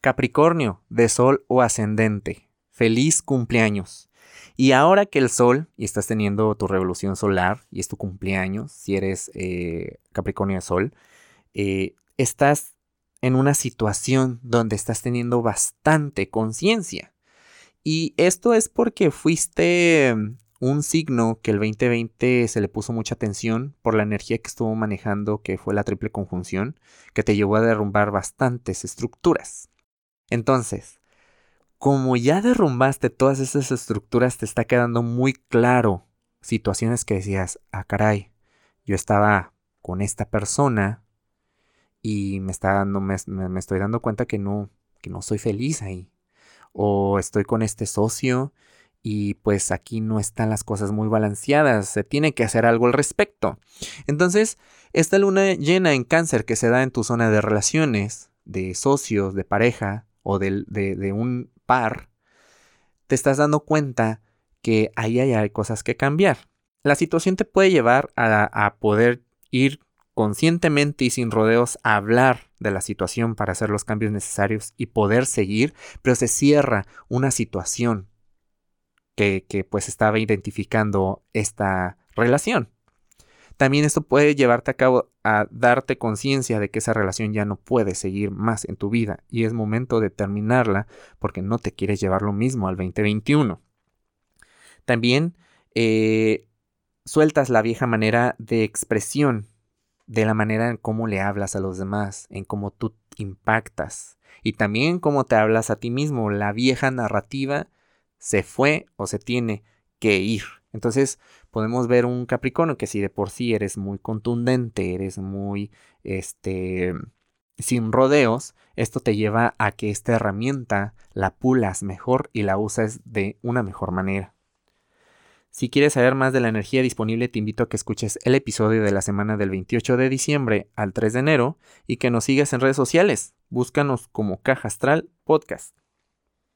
Capricornio, de Sol o ascendente. Feliz cumpleaños. Y ahora que el Sol, y estás teniendo tu revolución solar, y es tu cumpleaños, si eres eh, Capricornio de Sol, eh, estás en una situación donde estás teniendo bastante conciencia. Y esto es porque fuiste un signo que el 2020 se le puso mucha atención por la energía que estuvo manejando, que fue la triple conjunción, que te llevó a derrumbar bastantes estructuras. Entonces, como ya derrumbaste todas esas estructuras, te está quedando muy claro situaciones que decías, ah, caray, yo estaba con esta persona y me, está dando, me, me estoy dando cuenta que no, que no soy feliz ahí. O estoy con este socio y pues aquí no están las cosas muy balanceadas, se tiene que hacer algo al respecto. Entonces, esta luna llena en cáncer que se da en tu zona de relaciones, de socios, de pareja o de, de, un par, te estás dando cuenta que ahí hay, cosas que cambiar. La situación te puede llevar a, a poder ir conscientemente y sin rodeos a hablar de la situación para hacer los cambios necesarios y poder seguir, pero se cierra una situación que, pues estaba identificando esta relación. También esto puede llevarte a cabo a darte conciencia de que esa relación ya no puede seguir más en tu vida y es momento de terminarla porque no te quieres llevar lo mismo al 2021. También eh, sueltas la vieja manera de expresión, de la manera en cómo le hablas a los demás, en cómo tú impactas y también cómo te hablas a ti mismo, la vieja narrativa se fue o se tiene que ir. Entonces podemos ver un Capricornio que si de por sí eres muy contundente, eres muy, este, sin rodeos, esto te lleva a que esta herramienta la pulas mejor y la uses de una mejor manera. Si quieres saber más de la energía disponible, te invito a que escuches el episodio de la semana del 28 de diciembre al 3 de enero y que nos sigas en redes sociales. Búscanos como Caja Astral Podcast.